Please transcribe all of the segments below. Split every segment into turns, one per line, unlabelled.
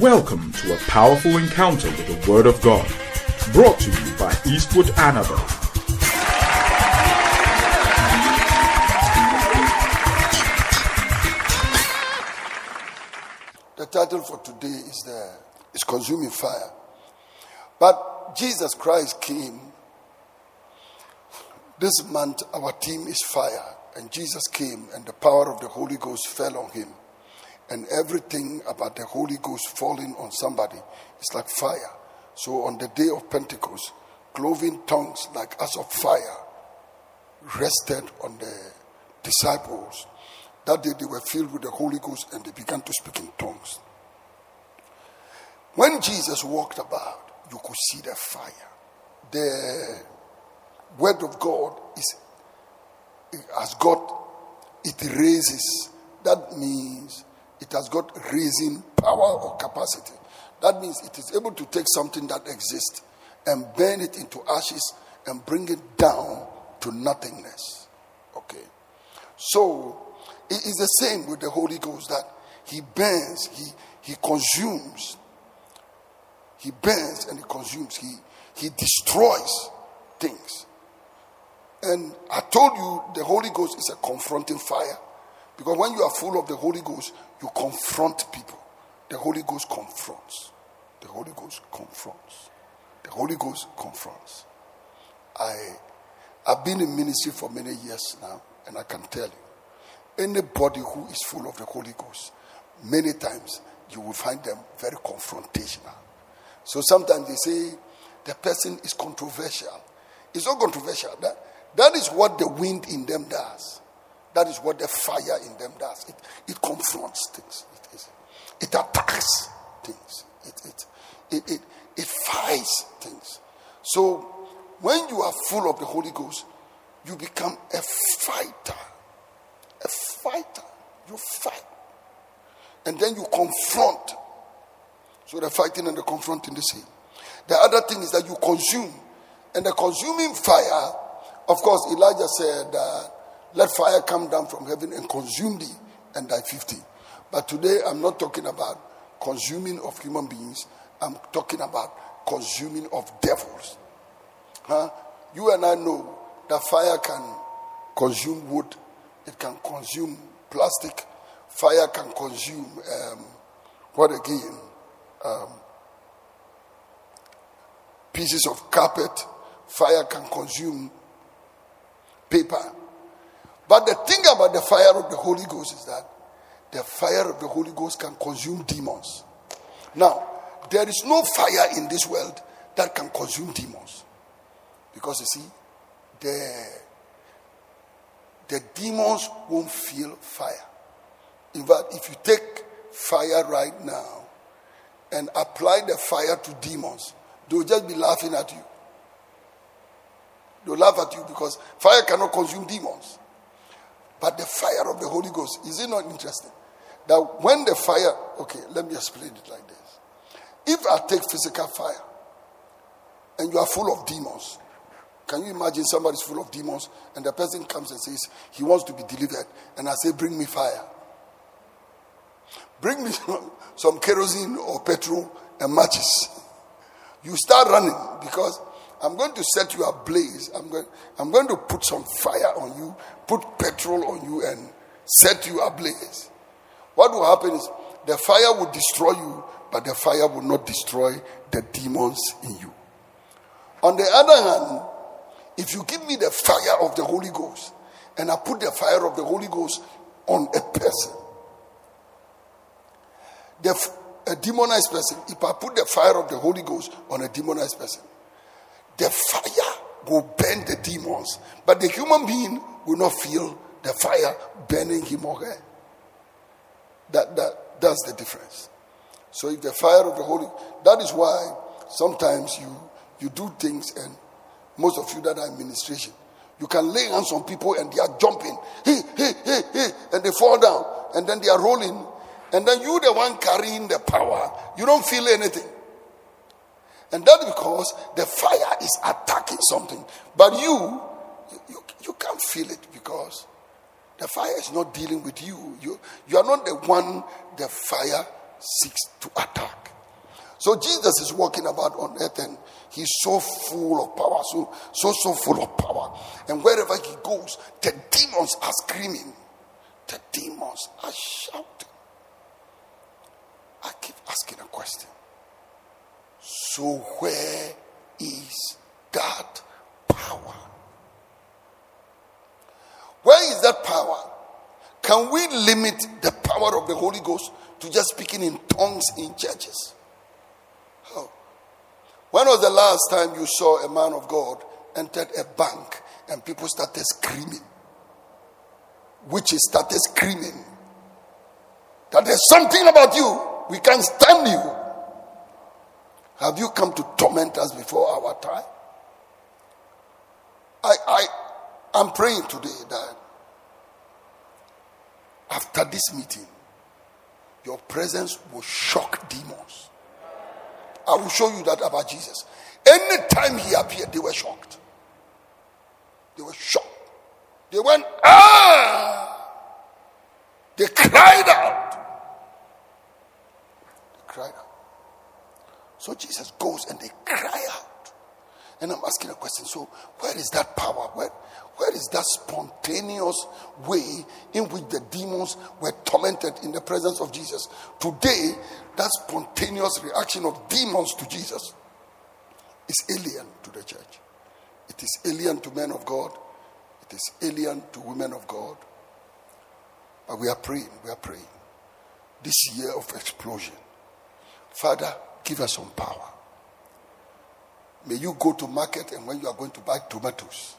Welcome to a powerful encounter with the Word of God, brought to you by Eastwood Anaba.
The title for today is the is consuming fire. But Jesus Christ came. This month our theme is fire. And Jesus came and the power of the Holy Ghost fell on him. And everything about the Holy Ghost falling on somebody is like fire. So on the day of Pentecost, cloven tongues like as of fire rested on the disciples. That day they were filled with the Holy Ghost and they began to speak in tongues. When Jesus walked about, you could see the fire. The word of God is as God it raises. That means it has got raising power or capacity. That means it is able to take something that exists and burn it into ashes and bring it down to nothingness. Okay. So it is the same with the Holy Ghost that he burns, he he consumes. He burns and he consumes. He he destroys things. And I told you the Holy Ghost is a confronting fire. Because when you are full of the Holy Ghost, you confront people. The Holy Ghost confronts. The Holy Ghost confronts. The Holy Ghost confronts. I I've been in ministry for many years now, and I can tell you, anybody who is full of the Holy Ghost, many times you will find them very confrontational. So sometimes they say the person is controversial. It's not controversial. That that is what the wind in them does. That is what the fire in them does. It, it confronts things. It, is, it attacks things. It, it, it, it, it fights things. So when you are full of the Holy Ghost, you become a fighter. A fighter. You fight. And then you confront. So the fighting and the confronting the same. The other thing is that you consume. And the consuming fire of course, Elijah said, uh, Let fire come down from heaven and consume thee and thy 50. But today I'm not talking about consuming of human beings, I'm talking about consuming of devils. Huh? You and I know that fire can consume wood, it can consume plastic, fire can consume um, what again? Um, pieces of carpet, fire can consume paper. But the thing about the fire of the Holy Ghost is that the fire of the Holy Ghost can consume demons. Now, there is no fire in this world that can consume demons. Because you see, the, the demons won't feel fire. In fact, if you take fire right now and apply the fire to demons, they'll just be laughing at you. They'll laugh at you because fire cannot consume demons. But the fire of the Holy Ghost, is it not interesting? That when the fire, okay, let me explain it like this. If I take physical fire and you are full of demons, can you imagine somebody's full of demons and the person comes and says he wants to be delivered and I say, Bring me fire. Bring me some kerosene or petrol and matches. You start running because I'm going to set you ablaze. I'm going, I'm going to put some fire on you, put petrol on you, and set you ablaze. What will happen is the fire will destroy you, but the fire will not destroy the demons in you. On the other hand, if you give me the fire of the Holy Ghost, and I put the fire of the Holy Ghost on a person, the, a demonized person, if I put the fire of the Holy Ghost on a demonized person, the fire will burn the demons, but the human being will not feel the fire burning him or her. That, that, that's the difference. So if the fire of the Holy, that is why sometimes you, you do things and most of you that are in administration, you can lay hands on people and they are jumping, hey, hey, hey, hey, and they fall down and then they are rolling. And then you, the one carrying the power, you don't feel anything. And that's because the fire is attacking something. But you, you, you can't feel it because the fire is not dealing with you. You, you are not the one the fire seeks to attack. So Jesus is walking about on earth and he's so full of power, so so so full of power. And wherever he goes, the demons are screaming. The demons are shouting. I keep asking a question. So where is that power? Where is that power? Can we limit the power of the Holy Ghost to just speaking in tongues in churches? Oh. When was the last time you saw a man of God entered a bank and people started screaming? Witches started screaming that there's something about you, we can't stand you. Have you come to torment us before our time? I, I, I'm praying today that after this meeting, your presence will shock demons. I will show you that about Jesus. Anytime he appeared, they were shocked. They were shocked. They went, ah! They cried out. They cried out. So Jesus goes and they cry out. And I'm asking a question so, where is that power? Where, where is that spontaneous way in which the demons were tormented in the presence of Jesus? Today, that spontaneous reaction of demons to Jesus is alien to the church. It is alien to men of God. It is alien to women of God. But we are praying, we are praying. This year of explosion, Father, give us some power. May you go to market and when you are going to buy tomatoes,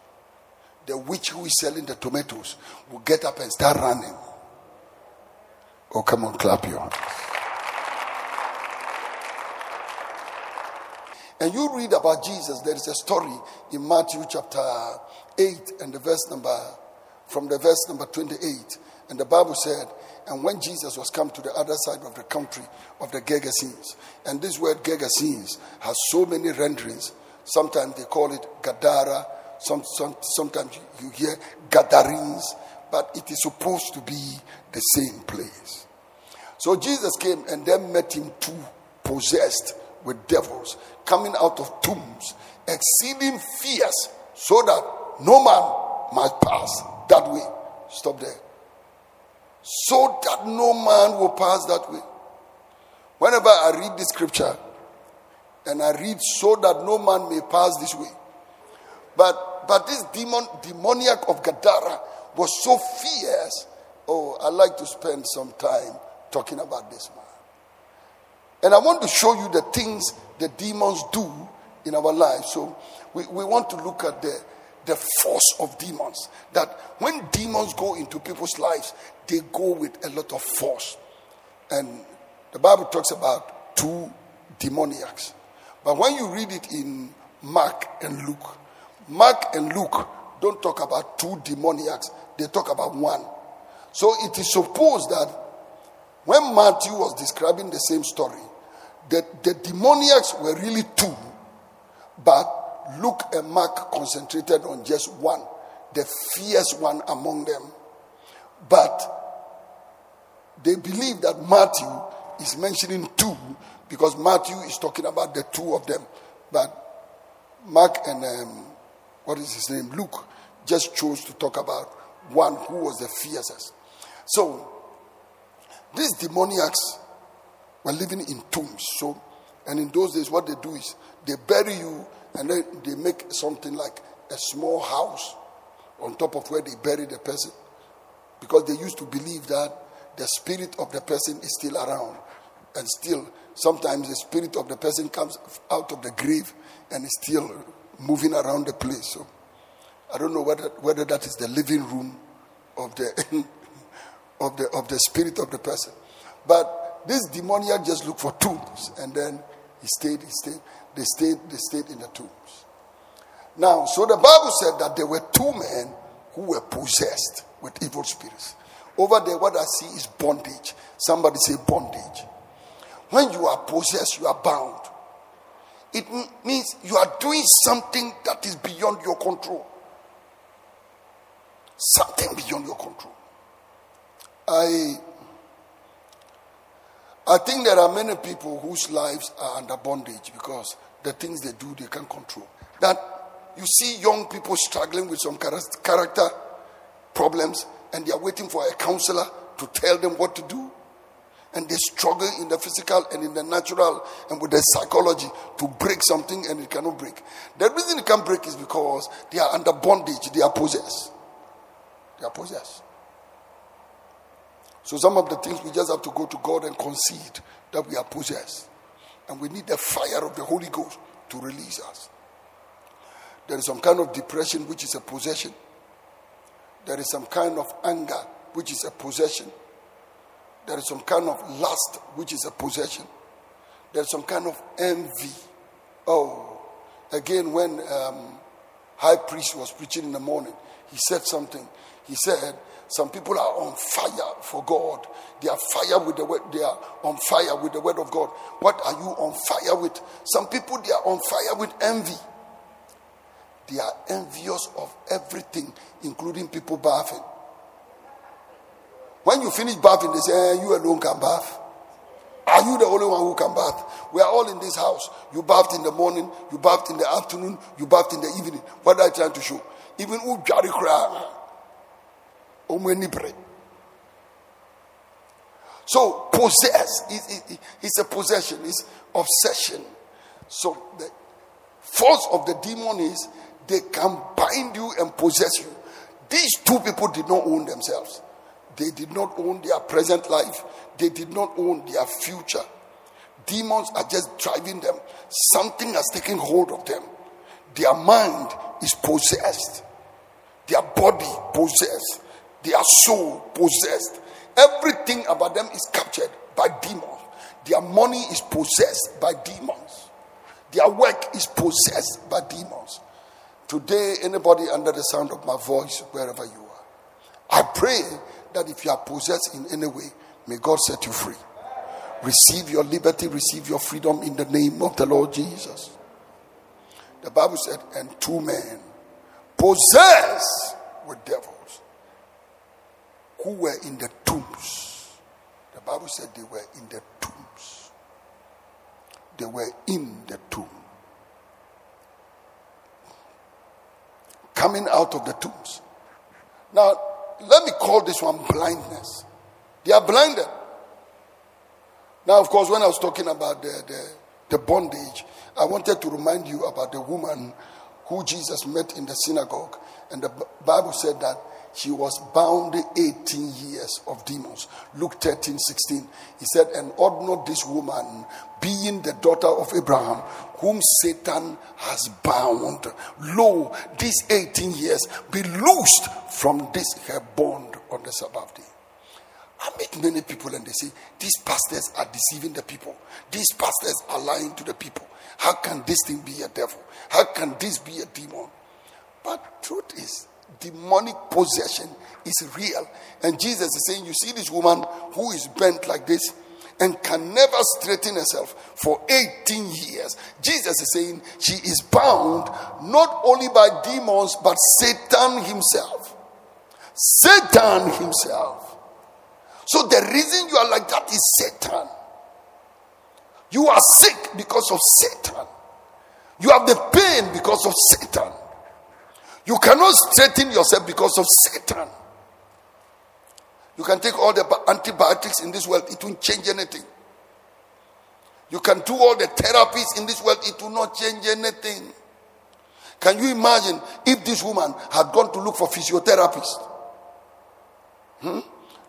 the witch who is selling the tomatoes will get up and start running. Oh, come on, clap your hands. And you read about Jesus, there is a story in Matthew chapter 8 and the verse number, from the verse number 28. And the Bible said, and when Jesus was come to the other side of the country of the Gergesenes, and this word Gergesenes has so many renderings. Sometimes they call it Gadara, some, some, sometimes you hear Gadarenes, but it is supposed to be the same place. So Jesus came and then met him two possessed with devils coming out of tombs, exceeding fierce, so that no man might pass that way. Stop there. So that no man will pass that way. Whenever I read the scripture, and I read so that no man may pass this way. But but this demon demoniac of Gadara was so fierce. Oh, I like to spend some time talking about this man. And I want to show you the things the demons do in our lives. So we, we want to look at the, the force of demons. That when demons go into people's lives, they go with a lot of force. And the Bible talks about two demoniacs. But when you read it in Mark and Luke, Mark and Luke don't talk about two demoniacs, they talk about one. So it is supposed that when Matthew was describing the same story, that the demoniacs were really two, but Luke and Mark concentrated on just one, the fierce one among them. But they believe that Matthew is mentioning two because Matthew is talking about the two of them. But Mark and um, what is his name? Luke just chose to talk about one who was the fiercest. So these demoniacs were living in tombs. So, and in those days, what they do is they bury you and then they make something like a small house on top of where they bury the person. Because they used to believe that the spirit of the person is still around. And still, sometimes the spirit of the person comes out of the grave and is still moving around the place. So I don't know whether, whether that is the living room of the, of, the, of the spirit of the person. But this demoniac just looked for tombs and then he stayed, he stayed, they stayed, they stayed in the tombs. Now, so the Bible said that there were two men who were possessed with evil spirits. Over there, what I see is bondage. Somebody say bondage. When you are possessed, you are bound. It means you are doing something that is beyond your control. Something beyond your control. I I think there are many people whose lives are under bondage because the things they do they can't control. That you see young people struggling with some character problems and they are waiting for a counselor to tell them what to do. And they struggle in the physical and in the natural and with the psychology to break something and it cannot break. The reason it can't break is because they are under bondage, they are possessed. They are possessed. So some of the things we just have to go to God and concede that we are possessed. And we need the fire of the Holy Ghost to release us. There is some kind of depression which is a possession. There is some kind of anger which is a possession. There is some kind of lust which is a possession. There's some kind of envy. Oh, again, when um, high priest was preaching in the morning, he said something. He said, some people are on fire for God. They are fire with the word. They are on fire with the word of God. What are you on fire with? Some people they are on fire with envy. They are envious of everything, including people bathing. When you finish bathing, they say, eh, You alone can bath. Are you the only one who can bath? We are all in this house. You bathed in the morning, you bathed in the afternoon, you bathed in the evening. What are you trying to show? Even Ujari cry. So possess is it's a possession, it's obsession. So the force of the demon is they can bind you and possess you. These two people did not own themselves. They did not own their present life. They did not own their future. Demons are just driving them. Something has taken hold of them. Their mind is possessed. Their body possessed. Their soul possessed. Everything about them is captured by demons. Their money is possessed by demons. Their work is possessed by demons. Today, anybody under the sound of my voice, wherever you are, I pray that if you are possessed in any way, may God set you free. Receive your liberty, receive your freedom in the name of the Lord Jesus. The Bible said, and two men possessed with devils who were in the tombs. The Bible said they were in the tombs. They were in the tomb. Coming out of the tombs. Now, let me call this one blindness. They are blinded. Now, of course, when I was talking about the, the, the bondage, I wanted to remind you about the woman who Jesus met in the synagogue. And the Bible said that she was bound 18 years of demons. Luke 13, 16. He said, And ought not this woman, being the daughter of Abraham, whom Satan has bound, lo, these 18 years be loosed from this her bond on the Sabbath day. I meet many people and they say, These pastors are deceiving the people. These pastors are lying to the people. How can this thing be a devil? How can this be a demon? But truth is, demonic possession is real. And Jesus is saying, You see this woman who is bent like this and can never straighten herself for 18 years. Jesus is saying she is bound not only by demons but Satan himself. Satan himself. So the reason you are like that is Satan. You are sick because of Satan. You have the pain because of Satan. You cannot straighten yourself because of Satan. You can take all the antibiotics in this world, it won't change anything. You can do all the therapies in this world, it will not change anything. Can you imagine if this woman had gone to look for physiotherapists? Hmm?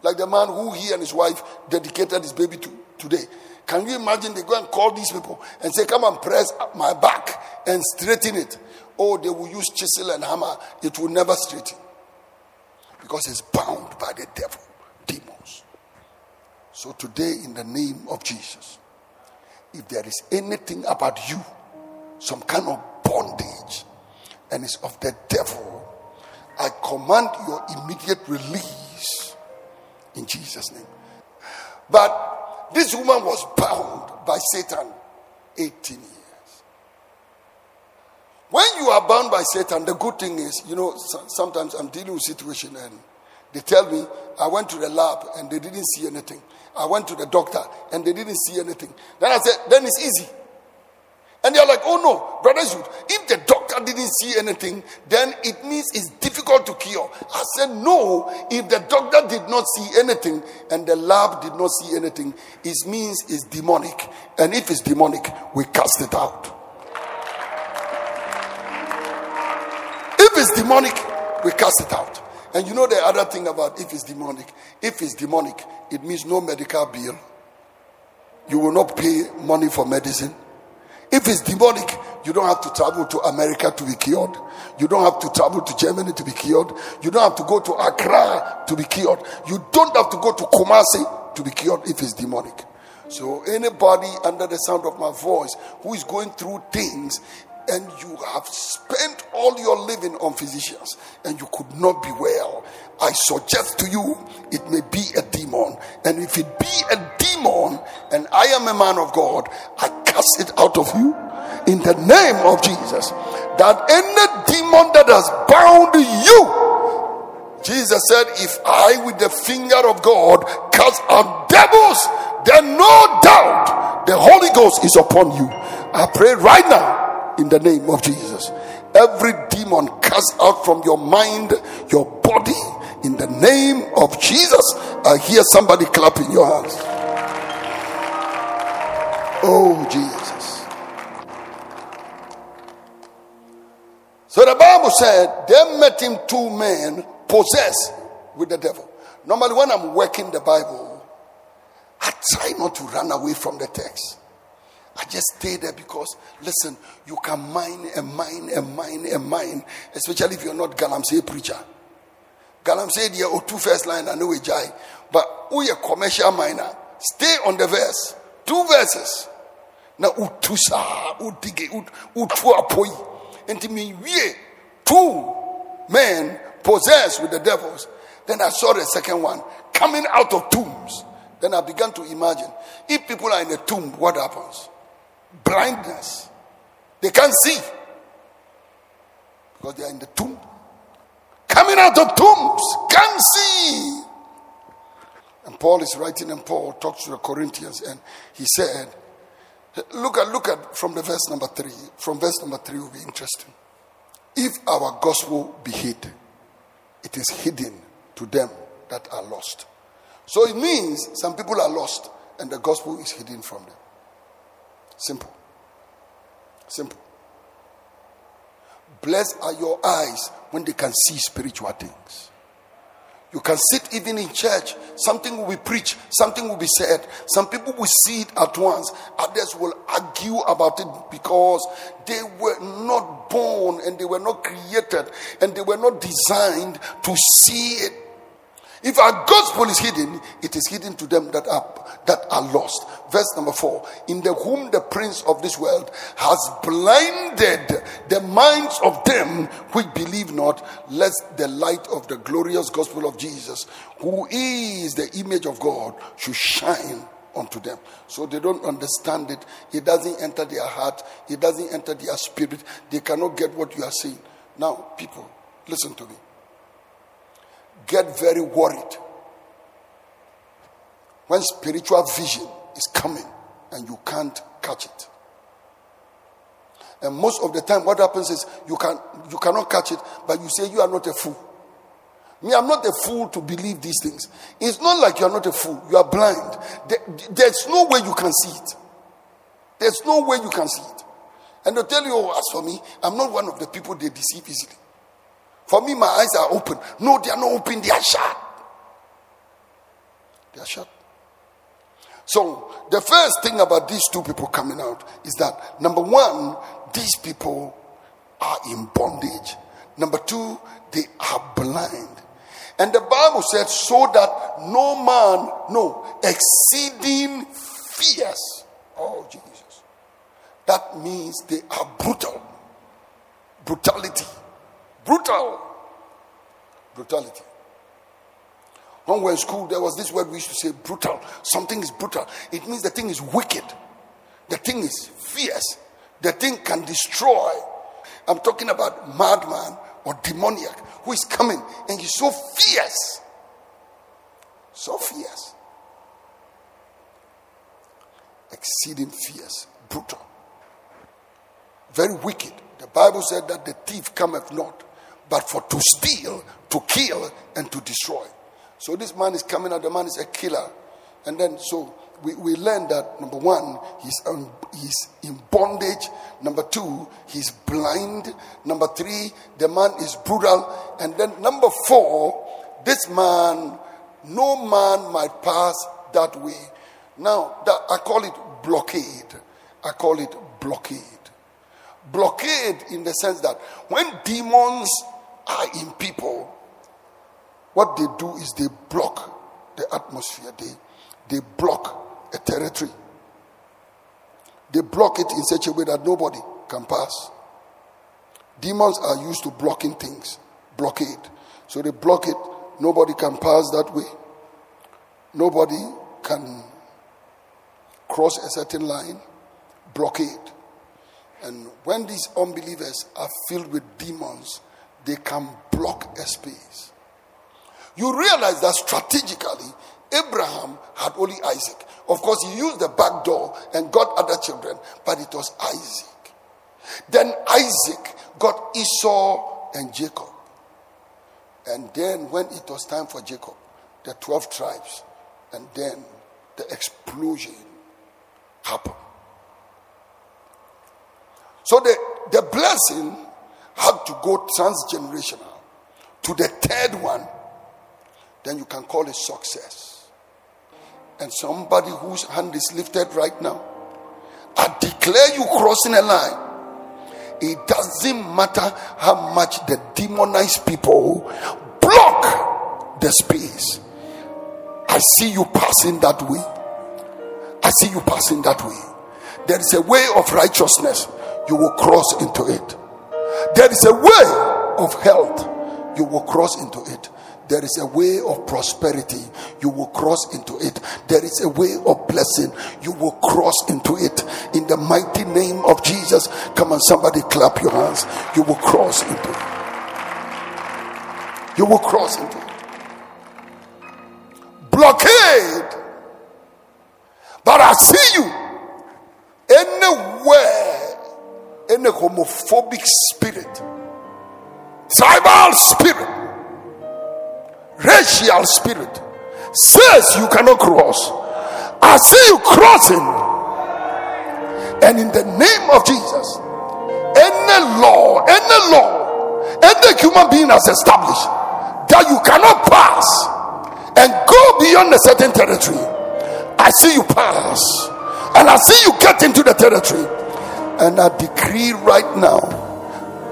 Like the man who he and his wife dedicated his baby to today. Can you imagine they go and call these people and say, Come and press my back and straighten it? Oh, they will use chisel and hammer. It will never straighten. Because it's bound by the devil, demons. So today, in the name of Jesus, if there is anything about you, some kind of bondage, and it's of the devil, I command your immediate release in Jesus' name. But this woman was bound by Satan 18 years. When you are bound by Satan, the good thing is, you know, sometimes I'm dealing with situation and they tell me I went to the lab and they didn't see anything. I went to the doctor and they didn't see anything. Then I said, then it's easy. And they're like, oh no, brothers, if the doctor didn't see anything, then it means it's difficult to cure. I said, no, if the doctor did not see anything and the lab did not see anything, it means it's demonic. And if it's demonic, we cast it out. If it's demonic, we cast it out. And you know the other thing about if it's demonic, if it's demonic, it means no medical bill. You will not pay money for medicine if it's demonic, you don't have to travel to America to be cured. You don't have to travel to Germany to be cured. You don't have to go to Accra to be cured. You don't have to go to Kumasi to be cured if it's demonic. So, anybody under the sound of my voice who is going through things and you have spent all your living on physicians and you could not be well, I suggest to you it may be a demon. And if it be a demon and I am a man of God, I cast it out of you in the name of Jesus. That any demon that has bound you, Jesus said, If I, with the finger of God, cast out devils, then no doubt the Holy Ghost is upon you. I pray right now in the name of Jesus. Every demon cast out from your mind, your body, in the name of Jesus. I hear somebody clapping your hands. Oh, Jesus. So the Bible said they met him two men possessed with the devil. Normally, when I'm working the Bible, I try not to run away from the text. Just stay there because, listen, you can mine and mine and mine and mine, especially if you're not Galamsey preacher. Galamsey, the two first line, I know a jai. But we a commercial miner. Stay on the verse. Two verses na utu saa udige utu apoi nti me wie two men possessed with the devils then i saw the second one coming out of tombs then i began to imagine if people are in a tomb what happens blindness they can't see because they are in the tomb coming out of tombs can't see and paul is writing and paul talks to the corinthians and he said Look at look at from the verse number three. From verse number three will be interesting. If our gospel be hid, it is hidden to them that are lost. So it means some people are lost and the gospel is hidden from them. Simple. Simple. Blessed are your eyes when they can see spiritual things. You can sit even in church, something will be preached, something will be said. Some people will see it at once, others will argue about it because they were not born and they were not created and they were not designed to see it if our gospel is hidden, it is hidden to them that are that are lost. Verse number four: In the whom the prince of this world has blinded the minds of them which believe not, lest the light of the glorious gospel of Jesus, who is the image of God, should shine unto them. So they don't understand it. It doesn't enter their heart. It doesn't enter their spirit. They cannot get what you are saying. Now, people, listen to me get very worried when spiritual vision is coming and you can't catch it. And most of the time, what happens is you can you cannot catch it, but you say you are not a fool. Me, I'm not a fool to believe these things. It's not like you are not a fool. You are blind. There's no way you can see it. There's no way you can see it. And they'll tell you, oh, as for me, I'm not one of the people they deceive easily. For me, my eyes are open. No, they are not open, they are shut. They are shut. So, the first thing about these two people coming out is that number one, these people are in bondage. Number two, they are blind. And the Bible said, so that no man, no, exceeding fierce. Oh, Jesus. That means they are brutal. Brutality. Brutal. Brutality. When we were in school, there was this word we used to say brutal. Something is brutal. It means the thing is wicked. The thing is fierce. The thing can destroy. I'm talking about madman or demoniac who is coming and he's so fierce. So fierce. exceeding fierce, brutal, very wicked. The Bible said that the thief cometh not, but for to steal, to kill, and to destroy. So this man is coming out, the man is a killer. And then so we, we learn that number one, he's, um, he's in bondage. Number two, he's blind. Number three, the man is brutal. And then number four, this man, no man might pass that way. Now, that, I call it blockade. I call it blockade. Blockade in the sense that when demons are in people, what they do is they block the atmosphere. They, they block a territory. They block it in such a way that nobody can pass. Demons are used to blocking things, blockade. So they block it, nobody can pass that way. Nobody can cross a certain line, blockade. And when these unbelievers are filled with demons, they can block a space. You realize that strategically, Abraham had only Isaac. Of course, he used the back door and got other children, but it was Isaac. Then Isaac got Esau and Jacob. And then, when it was time for Jacob, the 12 tribes, and then the explosion happened. So the, the blessing had to go transgenerational to the third one, then you can call it success and somebody whose hand is lifted right now, I declare you crossing a line. It doesn't matter how much the demonized people block the space. I see you passing that way. I see you passing that way. There is a way of righteousness. You will cross into it. There is a way of health. You will cross into it. There is a way of prosperity. You will cross into it. There is a way of blessing. You will cross into it. In the mighty name of Jesus. Come on, somebody clap your hands. You will cross into it. You will cross into it. Blockade. But I see you any homophobic spirit, tribal spirit racial spirit says you cannot cross. I see you crossing. And in the name of Jesus, any law, any law, any human being has established that you cannot pass and go beyond a certain territory. I see you pass. And I see you get into the territory. And I decree right now,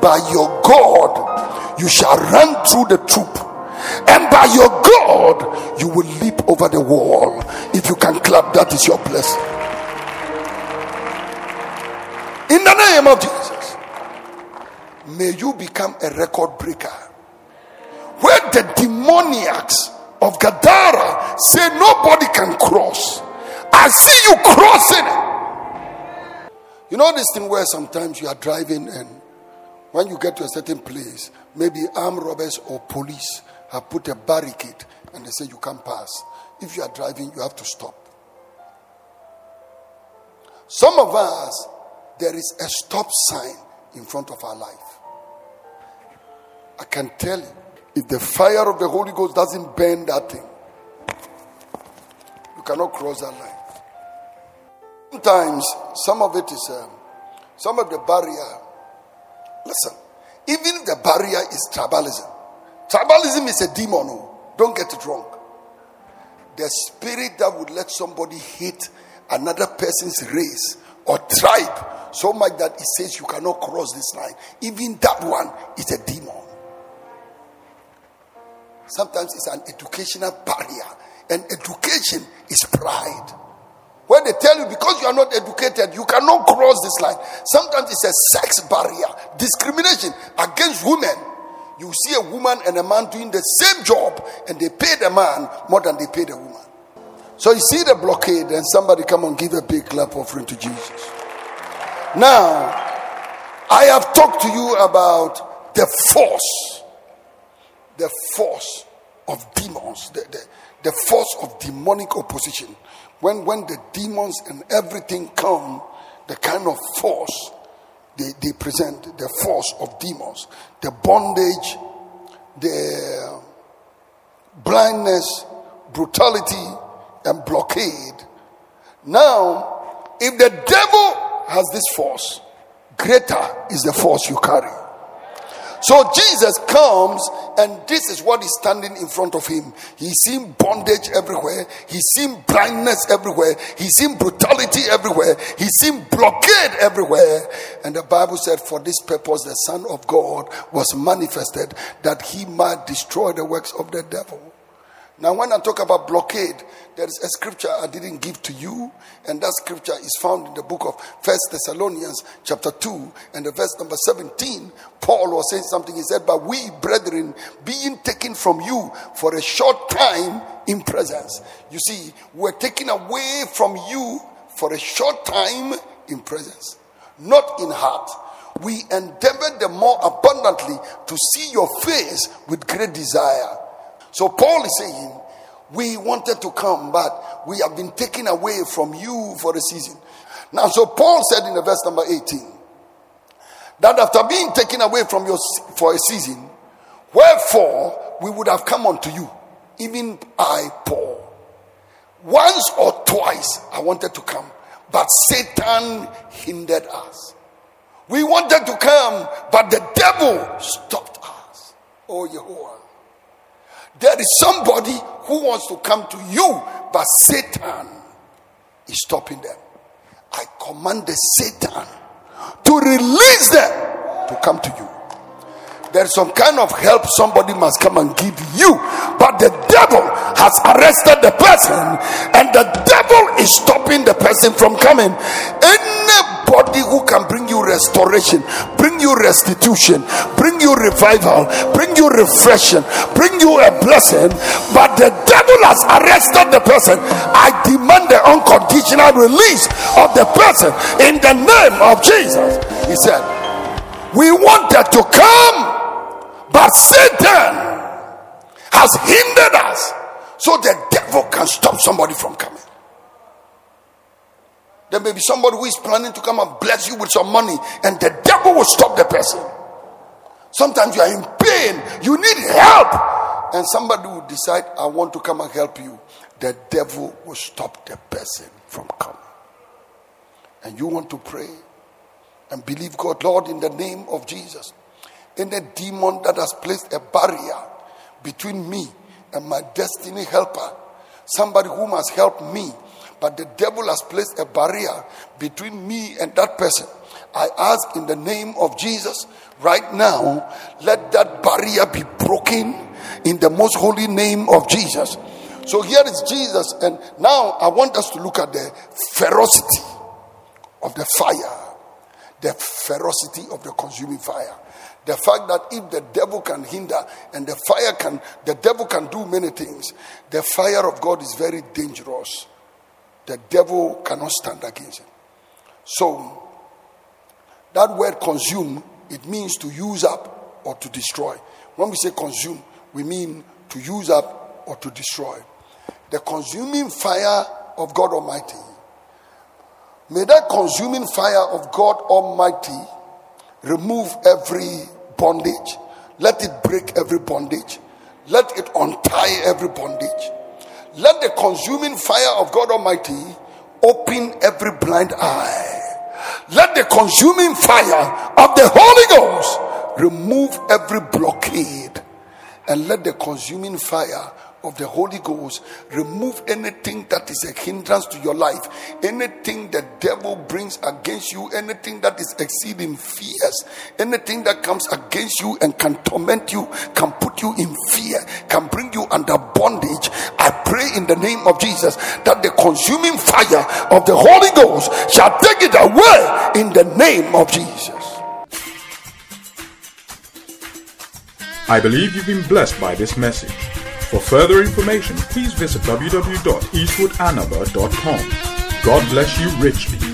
by your God, you shall run through the troop and by your God, you will leap over the wall. If you can clap, that is your blessing. In the name of Jesus, may you become a record breaker. Where the demoniacs of Gadara say nobody can cross, I see you crossing. You know this thing where sometimes you are driving and when you get to a certain place, maybe armed robbers or police have put a barricade and they say you can't pass. If you are driving, you have to stop. Some of us, there is a stop sign in front of our life. I can tell you, if the fire of the Holy Ghost doesn't burn that thing, you cannot cross that line. Sometimes, some of it is, um, some of the barrier. Listen, even the barrier is tribalism, Tribalism is a demon. Oh. Don't get it wrong. The spirit that would let somebody hate another person's race or tribe so much that it says you cannot cross this line. Even that one is a demon. Sometimes it's an educational barrier, and education is pride. When they tell you because you are not educated, you cannot cross this line. Sometimes it's a sex barrier, discrimination against women you see a woman and a man doing the same job and they pay the man more than they pay the woman. So you see the blockade and somebody come and give a big clap offering to Jesus. Now, I have talked to you about the force, the force of demons, the, the, the force of demonic opposition. When when the demons and everything come, the kind of force they, they present, the force of demons, the bondage, the blindness, brutality, and blockade. Now, if the devil has this force, greater is the force you carry. So Jesus comes, and this is what is standing in front of him. He's seen bondage everywhere, he's seen blindness everywhere, he's seen brutality everywhere, he's seen blockade everywhere. And the Bible said, For this purpose, the Son of God was manifested that he might destroy the works of the devil. Now, when I talk about blockade, there is a scripture I didn't give to you, and that scripture is found in the book of First Thessalonians, chapter 2, and the verse number 17. Paul was saying something. He said, But we, brethren, being taken from you for a short time in presence. You see, we're taken away from you for a short time in presence, not in heart. We endeavored the more abundantly to see your face with great desire so Paul is saying, We wanted to come, but we have been taken away from you for a season. Now, so Paul said in the verse number 18 that after being taken away from you for a season, wherefore we would have come unto you, even I, Paul. Once or twice I wanted to come, but Satan hindered us. We wanted to come, but the devil stopped us. Oh, Jehovah. There is somebody who wants to come to you, but Satan is stopping them. I command the Satan to release them to come to you. There's some kind of help somebody must come and give you, but the devil has arrested the person, and the devil is stopping the person from coming. Anybody who can bring restoration, bring you restitution, bring you revival, bring you refreshing, bring you a blessing, but the devil has arrested the person. I demand the unconditional release of the person in the name of Jesus. He said, We wanted to come but Satan has hindered us so the devil can stop somebody from coming. There may be somebody who is planning to come and bless you with some money, and the devil will stop the person. Sometimes you are in pain, you need help, and somebody will decide, I want to come and help you. The devil will stop the person from coming. And you want to pray and believe God, Lord, in the name of Jesus any demon that has placed a barrier between me and my destiny helper, somebody who must help me, but the devil has placed a barrier between me and that person. I ask in the name of Jesus right now, let that barrier be broken in the most holy name of Jesus. So here is Jesus, and now I want us to look at the ferocity of the fire, the ferocity of the consuming fire. The fact that if the devil can hinder and the fire can, the devil can do many things, the fire of God is very dangerous. The devil cannot stand against it. So, that word consume, it means to use up or to destroy. When we say consume, we mean to use up or to destroy. The consuming fire of God Almighty. May that consuming fire of God Almighty remove every bondage. Let it break every bondage. Let it untie every bondage. Let the consuming fire of God Almighty open every blind eye. Let the consuming fire of the Holy Ghost remove every blockade. And let the consuming fire of the Holy Ghost, remove anything that is a hindrance to your life, anything the devil brings against you, anything that is exceeding fears, anything that comes against you and can torment you, can put you in fear, can bring you under bondage. I pray in the name of Jesus that the consuming fire of the Holy Ghost shall take it away in the name of Jesus.
I believe you've been blessed by this message. For further information, please visit www.eastwoodanaba.com. God bless you richly.